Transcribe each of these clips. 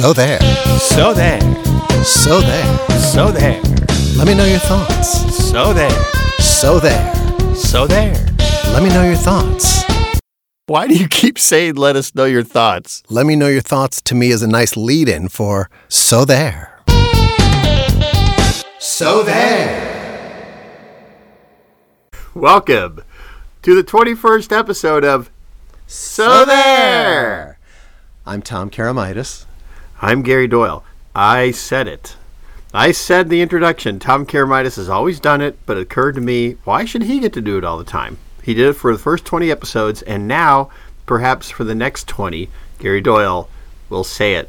So there. So there. So there. So there. Let me know your thoughts. So there. So there. So there. Let me know your thoughts. Why do you keep saying let us know your thoughts? Let me know your thoughts to me is a nice lead in for So there. So there. Welcome to the 21st episode of So There. I'm Tom Karamitis. I'm Gary Doyle. I said it. I said the introduction. Tom Karamitis has always done it, but it occurred to me, why should he get to do it all the time? He did it for the first 20 episodes, and now, perhaps for the next 20, Gary Doyle will say it.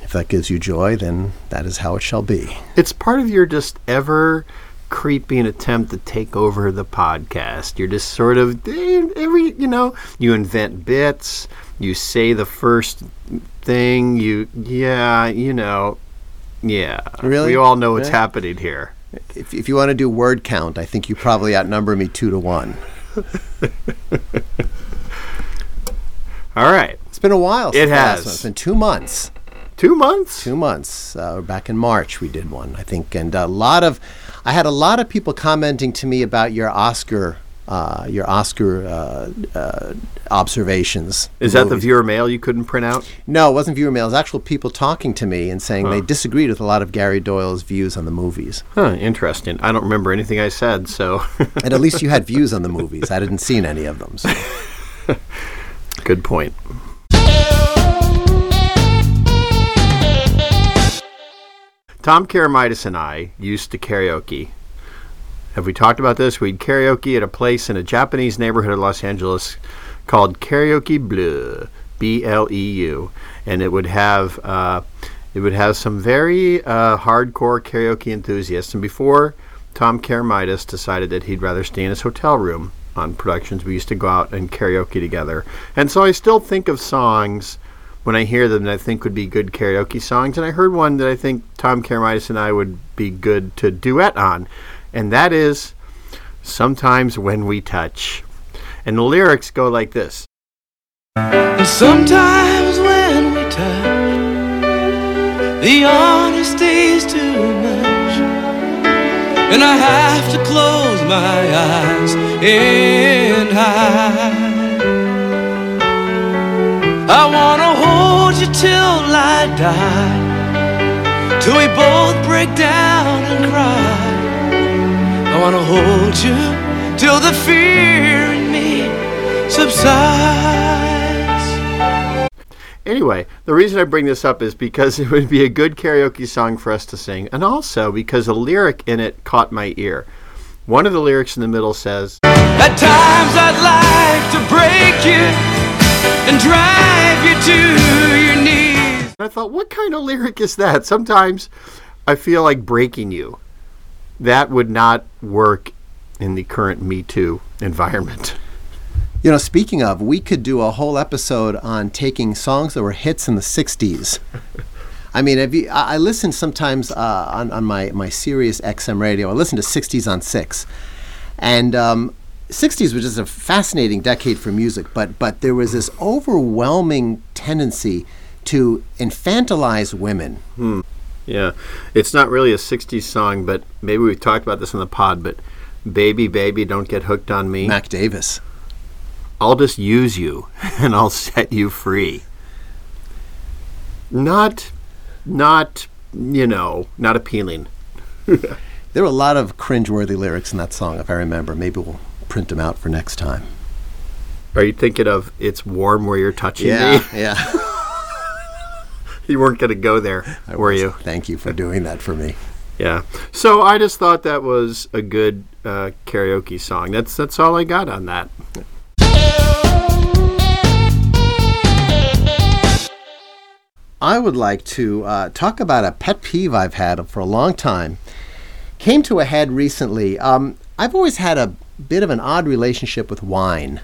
If that gives you joy, then that is how it shall be. It's part of your just ever creeping attempt to take over the podcast. You're just sort of eh, every you know, you invent bits, you say the first thing, you yeah, you know, yeah. Really? We all know what's Yeah. happening here. If, if you want to do word count, I think you probably outnumber me two to one. All right. It's been a while. It has. It's been two months. Two months? Two months. Uh, back in March, we did one, I think, and a lot of, I had a lot of people commenting to me about your Oscar, uh, your Oscar uh, uh, observations. Is that the viewer mail you couldn't print out? No, it wasn't viewer mail. It was actual people talking to me and saying they disagreed with a lot of Gary Doyle's views on the movies. Huh, interesting. I don't remember anything I said, so And at least you had views on the movies. I didn't see any of them. So. good point. Tom Karamitis and I used to karaoke. Have we talked about this? We'd karaoke at a place in a Japanese neighborhood of Los Angeles called Karaoke Bleu, B L E U, and it would have uh, it would have some very uh, hardcore karaoke enthusiasts. And before Tom Karamitis decided that he'd rather stay in his hotel room on productions, we used to go out and karaoke together. And so I still think of songs when I hear them that I think would be good karaoke songs. And I heard one that I think Tom Karamitis and I would be good to duet on, and that is Sometimes When We Touch. And the lyrics go like this sometimes when we touch, the honesty's too much. And I have to close my eyes and hide. I wanna hold you till I die. Till we both break down and cry. I wanna hold you till the fear in me subsides. Anyway, the reason I bring this up is because it would be a good karaoke song for us to sing, and also because a lyric in it caught my ear. One of the lyrics in the middle says, At times I'd like to break you and drive you to your knees. and I thought, what kind of lyric is that? Sometimes I feel like breaking you. That would not work in the current Me Too environment. You know, speaking of, we could do a whole episode on taking songs that were hits in the '60s. I mean, you, I I listen sometimes uh, on, on my, my Sirius XM radio. I listen to 60s on 6. And um, 60s was just a fascinating decade for music, but, but there was this overwhelming tendency to infantilize women. Yeah, it's not really a 60s song, but maybe we've talked about this in the pod, but Baby, Baby, Don't Get Hooked on Me. Mac Davis. I'll just use you and I'll set you free. Not, not, you know, not appealing. There were a lot of cringeworthy lyrics in that song, if I remember. Maybe we'll print them out for next time. Are you thinking of It's Warm Where You're Touching Me? Yeah. Yeah. You weren't going to go there, I were was. you? Thank you for doing that for me. Yeah. So I just thought that was a good uh, karaoke song. That's that's all I got on that. I would like to uh, talk about a pet peeve I've had for a long time. Came to a head recently. Um, I've always had a bit of an odd relationship with wine.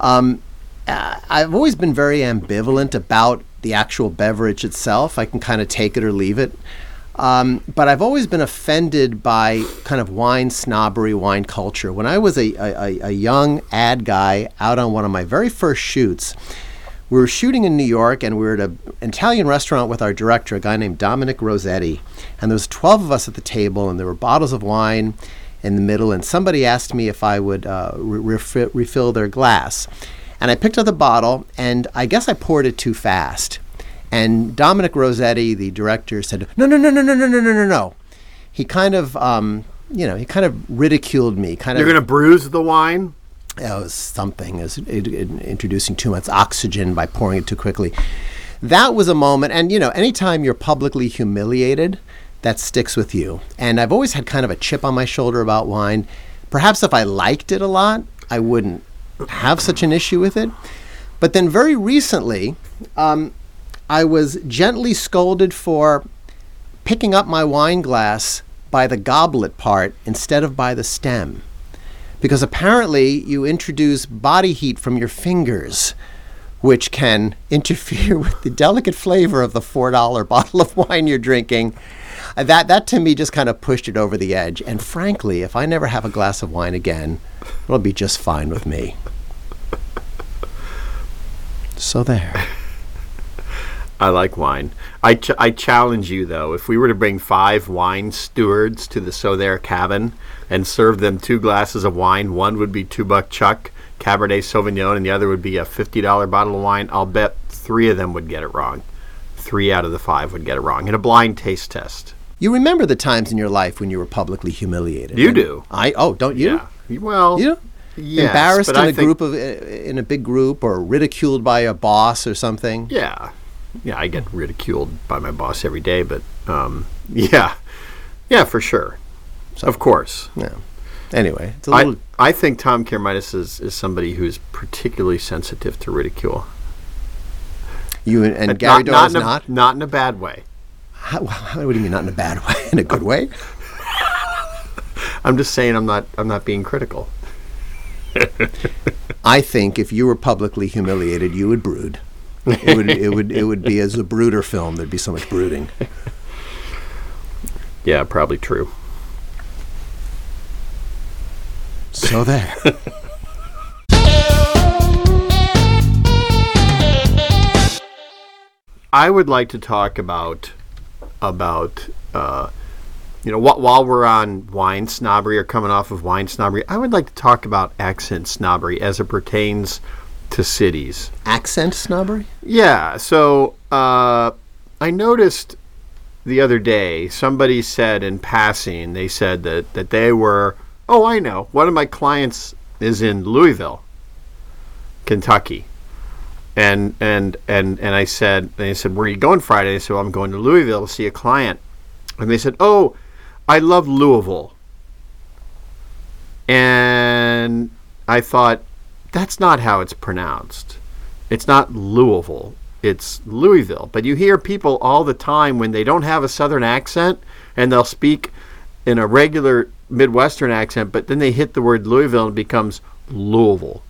Um, uh, I've always been very ambivalent about the actual beverage itself. I can kind of take it or leave it. Um, but I've always been offended by kind of wine snobbery, wine culture. When I was a, a, a- young ad guy out on one of my very first shoots, We were shooting in New York, and we were at an Italian restaurant with our director, a guy named Dominic Rossetti. And there was 12 of us at the table, and there were bottles of wine in the middle. And somebody asked me if I would uh, re- refi- refill their glass. And I picked up the bottle, and I guess I poured it too fast. And Dominic Rossetti, the director, said, "No, no, no, no, no, no, no, no, no, no." He kind of, um, you know, he kind of ridiculed me. Kind of You're going to bruise the wine? it was something as it, it, introducing too much oxygen by pouring it too quickly. That was a moment, and you know, anytime you're publicly humiliated, that sticks with you. And I've always had kind of a chip on my shoulder about wine. Perhaps if I liked it a lot, I wouldn't have such an issue with it. But then very recently, um, I was gently scolded for picking up my wine glass by the goblet part instead of by the stem because apparently you introduce body heat from your fingers, which can interfere with the delicate flavor of the $4 bottle of wine you're drinking. Uh, That, that to me just kind of pushed it over the edge. And frankly, if I never have a glass of wine again, it'll be just fine with me. So there. I like wine. I, ch- I challenge you, though, if we were to bring five wine stewards to the So There cabin and serve them two glasses of wine, one would be two buck chuck, Cabernet Sauvignon, and the other would be a $50 bottle of wine, I'll bet three of them would get it wrong. Three out of the five would get it wrong in a blind taste test. You remember the times in your life when you were publicly humiliated. You do. I oh, don't you? Yeah. Well, You yes, embarrassed in I a group of in a big group or ridiculed by a boss or something. Yeah, yeah, I get ridiculed by my boss every day, but um, yeah, yeah, for sure, of course. Yeah. Anyway, it's a I. I think Tom Karamitis is, is somebody who's particularly sensitive to ridicule. you and, and Gary not, Doyle's not, not. in a, not in a bad way. How, how, what do you mean, not in a bad way? In a good way? I'm just saying I'm not I'm not being critical. I think if you were publicly humiliated, you would brood. It would. it would. It would be as a brooder film. There'd be so much brooding. Yeah, probably true. So there. I would like to talk about about uh, you know wh- while we're on wine snobbery or coming off of wine snobbery, I would like to talk about accent snobbery as it pertains to cities. Accent snobbery. Yeah. So uh, I noticed the other day somebody said in passing they said that that they were oh I know one of my clients is in Louisville, Kentucky. And and and and I said they said where are you going Friday? I said well I'm going to Louisville to see a client. And they said oh I love Louisville. And I thought that's not how it's pronounced. It's not Louisville. It's Louisville. But you hear people all the time when they don't have a southern accent and they'll speak in a regular Midwestern accent, but then they hit the word Louisville and it becomes Louisville.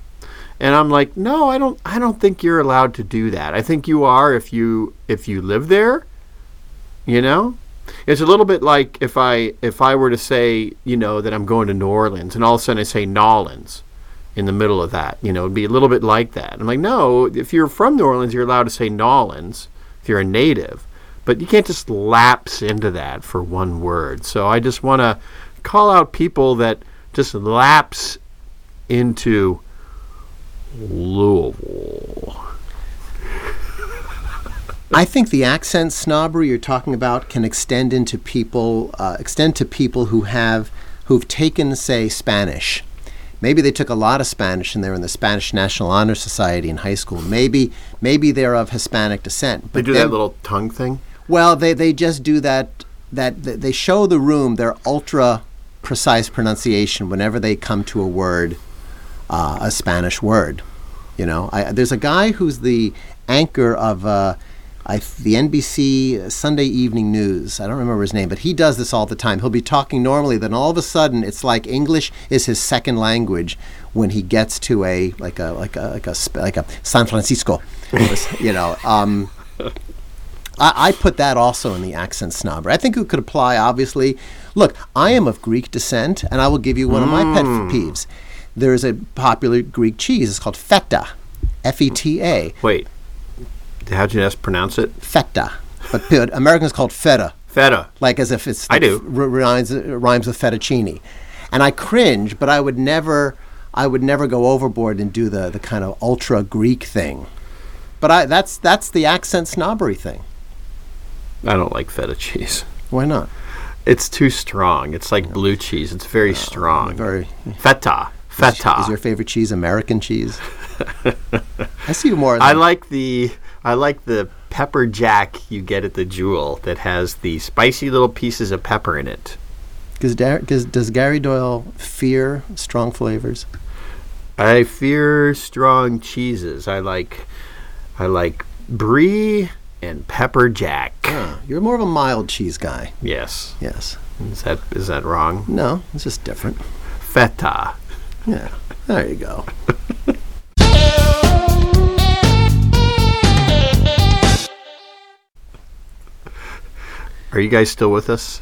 And I'm like, no, I don't I don't think you're allowed to do that. I think you are if you if you live there. You know? It's a little bit like if I if I were to say, you know, that I'm going to New Orleans and all of a sudden I say Nolans in the middle of that. You know, it'd be a little bit like that. I'm like, no, if you're from New Orleans, you're allowed to say Nolans if you're a native, but you can't just lapse into that for one word. So I just want to call out people that just lapse into Louisville. I think the accent snobbery you're talking about can extend into people, uh, extend to people who have, who've taken, say, Spanish. Maybe they took a lot of Spanish and they're in the Spanish National Honor Society in high school. Maybe, maybe they're of Hispanic descent. They But do then- that little tongue thing. Well, they, they just do that. That they show the room their ultra precise pronunciation whenever they come to a word, uh, a Spanish word. You know, I, there's a guy who's the anchor of uh, I, the NBC Sunday Evening News. I don't remember his name, but he does this all the time. He'll be talking normally, then all of a sudden, it's like English is his second language when he gets to a like a like a like a like a San Francisco. you know. Um, I, I put that also in the accent snobbery. I think it could apply, obviously. Look, I am of Greek descent, and I will give you one of my pet peeves. There is a popular Greek cheese. It's called feta, F E T A. Wait, how'd you just pronounce it? Feta, but Americans call it feta, Feta. like as if it's I do. r- rhymes rhymes with fettuccine, and I cringe, but I would never I would never go overboard and do the the kind of ultra Greek thing. But I that's that's the accent snobbery thing. I don't like feta cheese. Why not? It's too strong. It's like blue cheese. It's very strong. Very. Feta. Feta. Is your favorite cheese American cheese? I see you more. I like the I like the pepper jack you get at the Jewel that has the spicy little pieces of pepper in it. Does, Dar- does, does Gary Doyle fear strong flavors? I fear strong cheeses. I like I like brie and pepper jack. Ah, you're more of a mild cheese guy. Yes. Yes. Is that is that wrong? No, it's just different. Feta. Yeah. There you go. Are you guys still with us?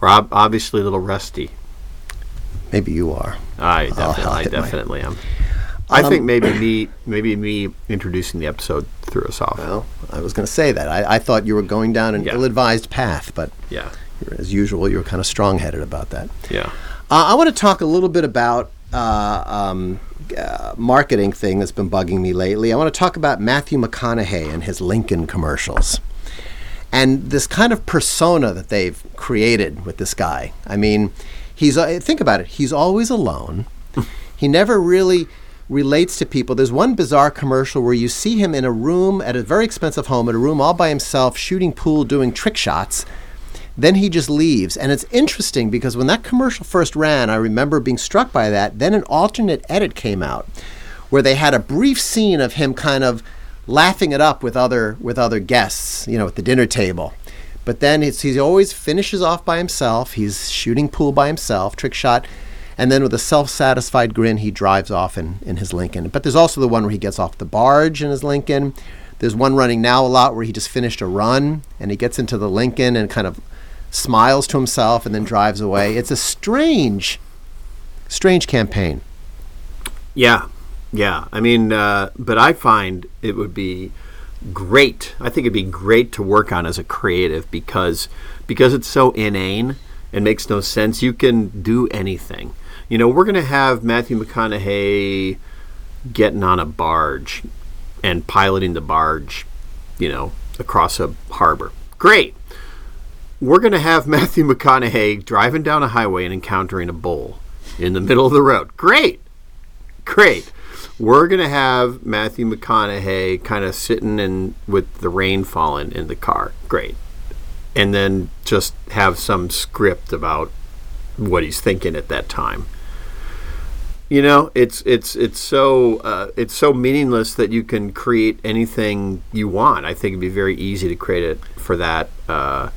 Rob, obviously a little rusty. Maybe you are. I I'll definitely, I hit my- am. I Um, think maybe me, maybe me introducing the episode threw us off. Well, I was going to say that. I, I thought you were going down an Yeah. ill-advised path, but Yeah, as usual, you were kind of strong-headed about that. yeah. Uh, I want to talk a little bit about uh, um, uh, marketing thing that's been bugging me lately. I want to talk about Matthew McConaughey and his Lincoln commercials, and this kind of persona that they've created with this guy. I mean, he's uh, think about it. He's always alone. he never really relates to people. There's one bizarre commercial where you see him in a room at a very expensive home, in a room all by himself, shooting pool, doing trick shots. Then he just leaves. And it's interesting because when that commercial first ran, I remember being struck by that. Then an alternate edit came out where they had a brief scene of him kind of laughing it up with other with other guests, you know, at the dinner table. But then he always finishes off by himself. He's shooting pool by himself, trick shot. And then with a self satisfied grin, he drives off in, in his Lincoln. But there's also the one where he gets off the barge in his Lincoln. There's one running now a lot where he just finished a run and he gets into the Lincoln and kind of smiles to himself and then drives away. It's a strange, strange campaign. Yeah, yeah. I mean, uh, but I find it would be great. I think it'd be great to work on as a creative because because it's so inane and makes no sense. You can do anything. You know, we're going to have Matthew McConaughey getting on a barge and piloting the barge, you know, across a harbor. Great. We're going to have Matthew McConaughey driving down a highway and encountering a bull in the middle of the road. Great great. We're gonna have Matthew McConaughey kind of sitting in with the rain falling in the car. Great, and then just have some script about what he's thinking at that time. You know, it's it's it's so uh, it's so meaningless that you can create anything you want. I think it'd be very easy to create it for that uh,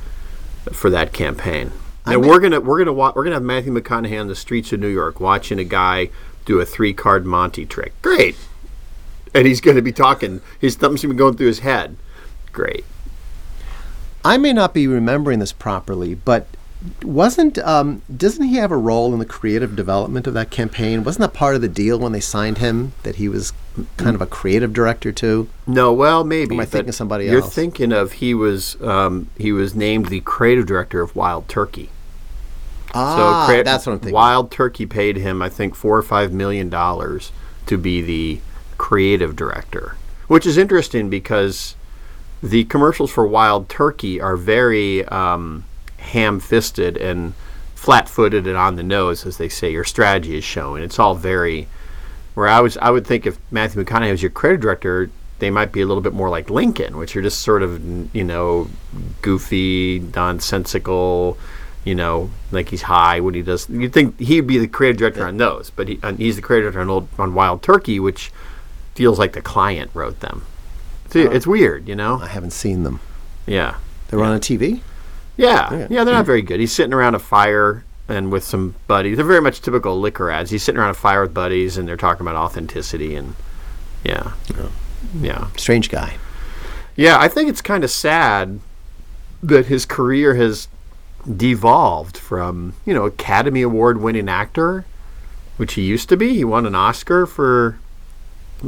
for that campaign. I And mean- we're gonna we're gonna wa- we're gonna have Matthew McConaughey on the streets of New York watching a guy do a three card Monty trick. Great, and he's gonna be talking. His thumb's gonna be going through his head. Great. I may not be remembering this properly, but wasn't um, doesn't he have a role in the creative development of that campaign? Wasn't that part of the deal when they signed him that he was kind of a creative director too? No, well, maybe. Am I thinking of somebody else? You're thinking of he was um, he was named the creative director of Wild Turkey. Ah, crea- that's what I'm thinking. Wild Turkey paid him, I think, four or five million dollars to be the creative director, which is interesting because the commercials for Wild Turkey are very um, ham-fisted and flat-footed and on the nose, as they say. Your strategy is showing. It's all very. Where I was, I would think if Matthew McConaughey was your creative director, they might be a little bit more like Lincoln, which are just sort of, you know, goofy, nonsensical, you know, like he's high when he does. You'd think he'd be the creative director on those, but he, uh, he's the creative director on, old, on Wild Turkey, which feels like the client wrote them. It's, it's weird, you know? I haven't seen them. Yeah. They were on a TV. Yeah, Yeah. yeah, they're not very good. He's sitting around a fire and with some buddies. They're very much typical liquor ads. He's sitting around a fire with buddies, and they're talking about authenticity and yeah, yeah, Strange guy. yeah. I think it's kind of sad that his career has devolved from you know Academy Award winning actor, which he used to be. He won an Oscar for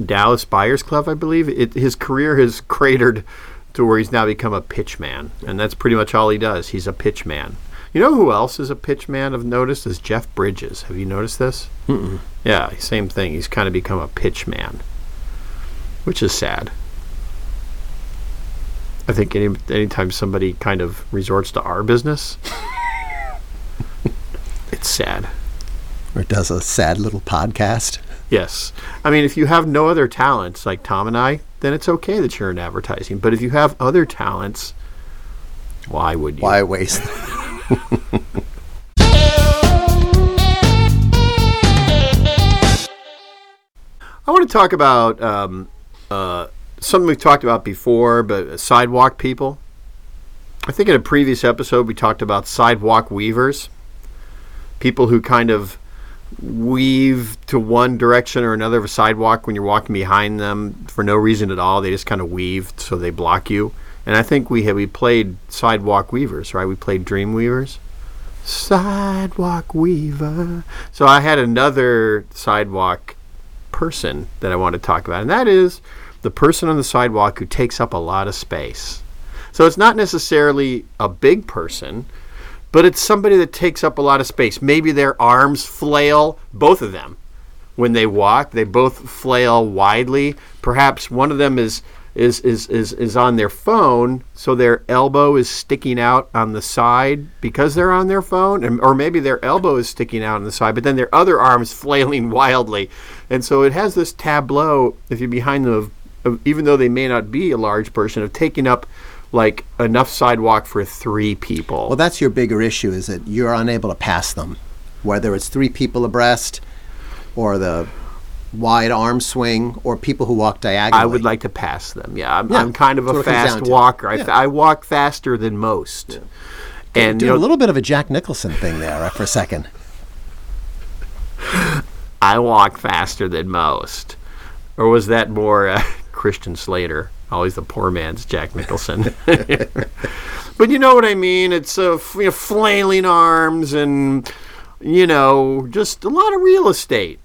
Dallas Buyers Club, I believe. It, his career has cratered to where he's now become a pitch man, and that's pretty much all he does. He's a pitch man. You know who else is a pitch man of notice is Jeff Bridges. Have you noticed this? Mm-mm. Yeah, same thing. He's kind of become a pitch man, which is sad. I think any anytime somebody kind of resorts to our business, it's sad. Or does a sad little podcast. Yes. I mean, if you have no other talents like Tom and I, then it's okay that you're in advertising. But if you have other talents, why would you? Why waste? I want to talk about um, uh, something we've talked about before, but sidewalk people. I think in a previous episode we talked about sidewalk weavers, people who kind of weave to one direction or another of a sidewalk when you're walking behind them for no reason at all. They just kind of weave so they block you. And I think we have we played sidewalk weavers, right? We played dream weavers. Sidewalk weaver. So I had another sidewalk person that I want to talk about, and that is the person on the sidewalk who takes up a lot of space. So it's not necessarily a big person, but it's somebody that takes up a lot of space. Maybe their arms flail, both of them. When they walk, they both flail widely. Perhaps one of them is is, is, is, is on their phone, so their elbow is sticking out on the side because they're on their phone, and, or maybe their elbow is sticking out on the side, but then their other arm's flailing wildly. And so it has this tableau, if you're behind them, of, of, even though they may not be a large person, of taking up like enough sidewalk for three people. Well, that's your bigger issue is that you're unable to pass them, whether it's three people abreast or the wide arm swing or people who walk diagonally. I would like to pass them. Yeah, I'm, Yeah, I'm kind of a what it comes fast walker. I, Yeah. I walk faster than most. And do you know, a little bit of a Jack Nicholson thing there right, for a second. I walk faster than most. Or was that more uh, Christian Slater? Always the poor man's Jack Nicholson. but you know what I mean? It's uh, you know, flailing arms and, you know, just a lot of real estate.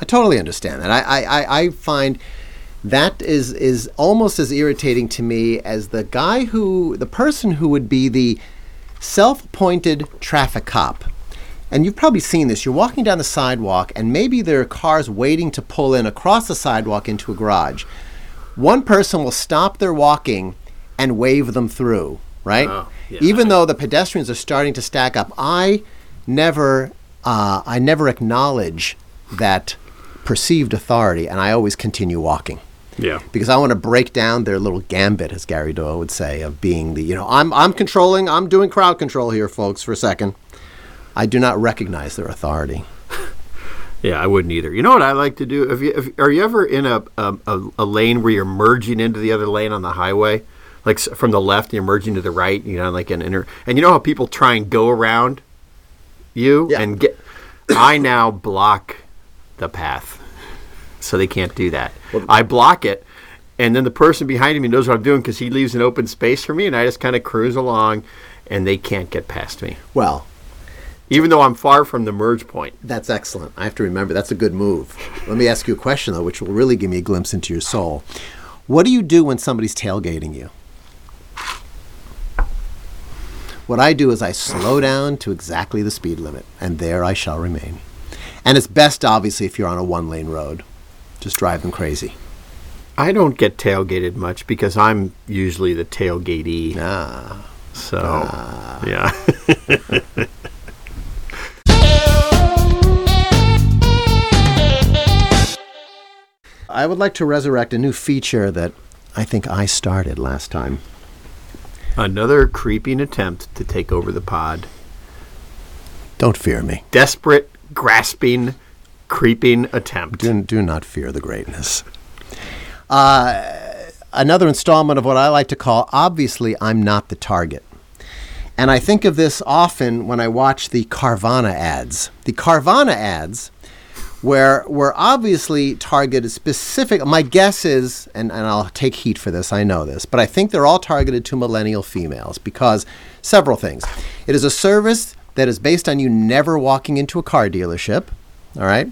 I totally understand that. I, I, I- I find that is is almost as irritating to me as the guy who the person who would be the self-appointed traffic cop. And you've probably seen this. You're walking down the sidewalk and maybe there are cars waiting to pull in across the sidewalk into a garage. One person will stop their walking and wave them through, right? Oh, yeah. Even though the pedestrians are starting to stack up, I never, uh, I never acknowledge that perceived authority, and I always continue walking Yeah. because I want to break down their little gambit, as Gary Doyle would say, of being the, you know, I'm, I'm controlling, I'm doing crowd control here, folks, for a second. I do not recognize their authority. Yeah, I wouldn't either. You know what I like to do? If you, if, are you ever in a, a, a, lane where you're merging into the other lane on the highway? Like from the left, you're merging to the right, you know, like an inner. And you know how people try and go around you Yeah. and get. I now block the path, so they can't do that. I block it, and then the person behind me knows what I'm doing because he leaves an open space for me, and I just kind of cruise along, and they can't get past me, Well, even though I'm far from the merge point. That's excellent. I have to remember that's a good move. Let me ask you a question though, which will really give me a glimpse into your soul. What do you do when somebody's tailgating you? What I do is I slow down to exactly the speed limit, and there I shall remain. And it's best, obviously, if you're on a one lane road. Just drive them crazy. I don't get tailgated much because I'm usually the tailgatee. Ah. So, yeah. I would like to resurrect a new feature that I think I started last time. Another creeping attempt to take over the pod. Don't fear me. Desperate, grasping, creeping attempt. Do, do not fear the greatness. Uh, another installment of what I like to call Obviously, I'm Not the Target. And I think of this often when I watch the Carvana ads. The Carvana ads, where we're obviously targeted specific. My guess is, and, and I'll take heat for this, I know this, but I think they're all targeted to millennial females because several things. It is a service that is based on you never walking into a car dealership. All right.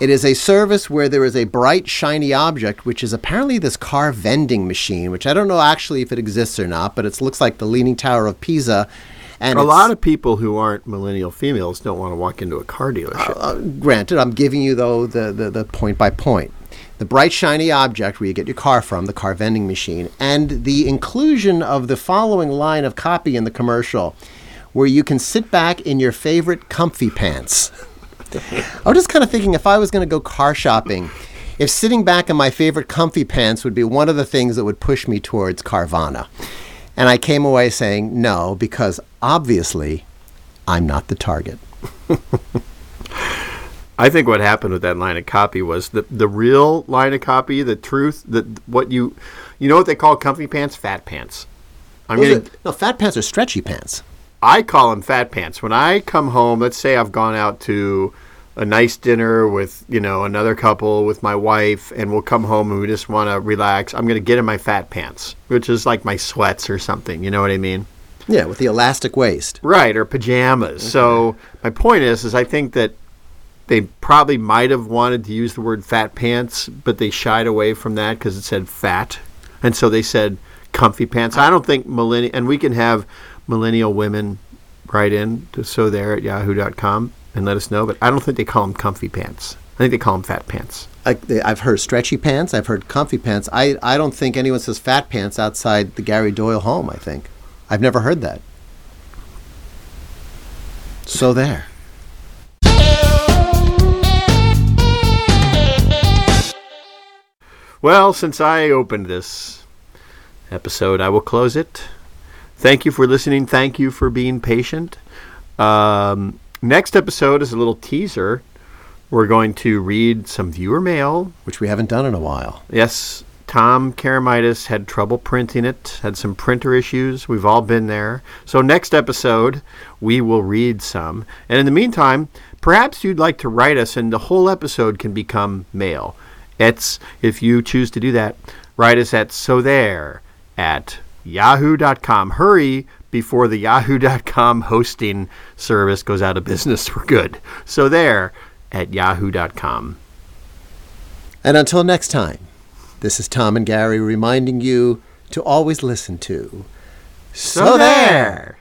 It is a service where there is a bright, shiny object, which is apparently this car vending machine, which I don't know actually if it exists or not, but it looks like the Leaning Tower of Pisa. And A lot of people who aren't millennial females don't want to walk into a car dealership. uh, granted, I'm giving you though the, the, the point by point. The bright shiny object where you get your car from, the car vending machine, and the inclusion of the following line of copy in the commercial, where you can sit back in your favorite comfy pants. I was just kind of thinking if I was going to go car shopping, if sitting back in my favorite comfy pants would be one of the things that would push me towards Carvana. And I came away saying no, because obviously I'm not the target. I think what happened with that line of copy was the the real line of copy, the truth, that what you, you know what they call comfy pants, fat pants. I'm Those gonna, are- no, fat pants are stretchy pants. I call them fat pants. When I come home, let's say I've gone out to a nice dinner with you know another couple with my wife, and we'll come home and we just want to relax. I'm gonna get in my fat pants, which is like my sweats or something. You know what I mean? Yeah, with the elastic waist. Right, or pajamas. So mm-hmm. my point is, is I think that they probably might have wanted to use the word fat pants, but they shied away from that because it said fat, and so they said comfy pants. I don't think millennial, and we can have millennial women write in to so there at yahoo.com and let us know, but I don't think they call them comfy pants. I think they call them fat pants. I, I've heard stretchy pants. I've heard comfy pants. I, I don't think anyone says fat pants outside the Gary Doyle home. I think I've never heard that. So there. Well, since I opened this episode, I will close it. Thank you for listening. Thank you for being patient. Um, next episode is a little teaser. We're going to read some viewer mail. Which we haven't done in a while. Yes, Tom Karamitis had trouble printing it, had some printer issues. We've all been there. So, next episode, we will read some. And in the meantime, perhaps you'd like to write us, and the whole episode can become mail. It's, if you choose to do that, write us at so there at yahoo.com. Hurry before the yahoo.com hosting service goes out of business for good. So there at yahoo.com. And until next time, this is Tom and Gary reminding you to always listen to. So there.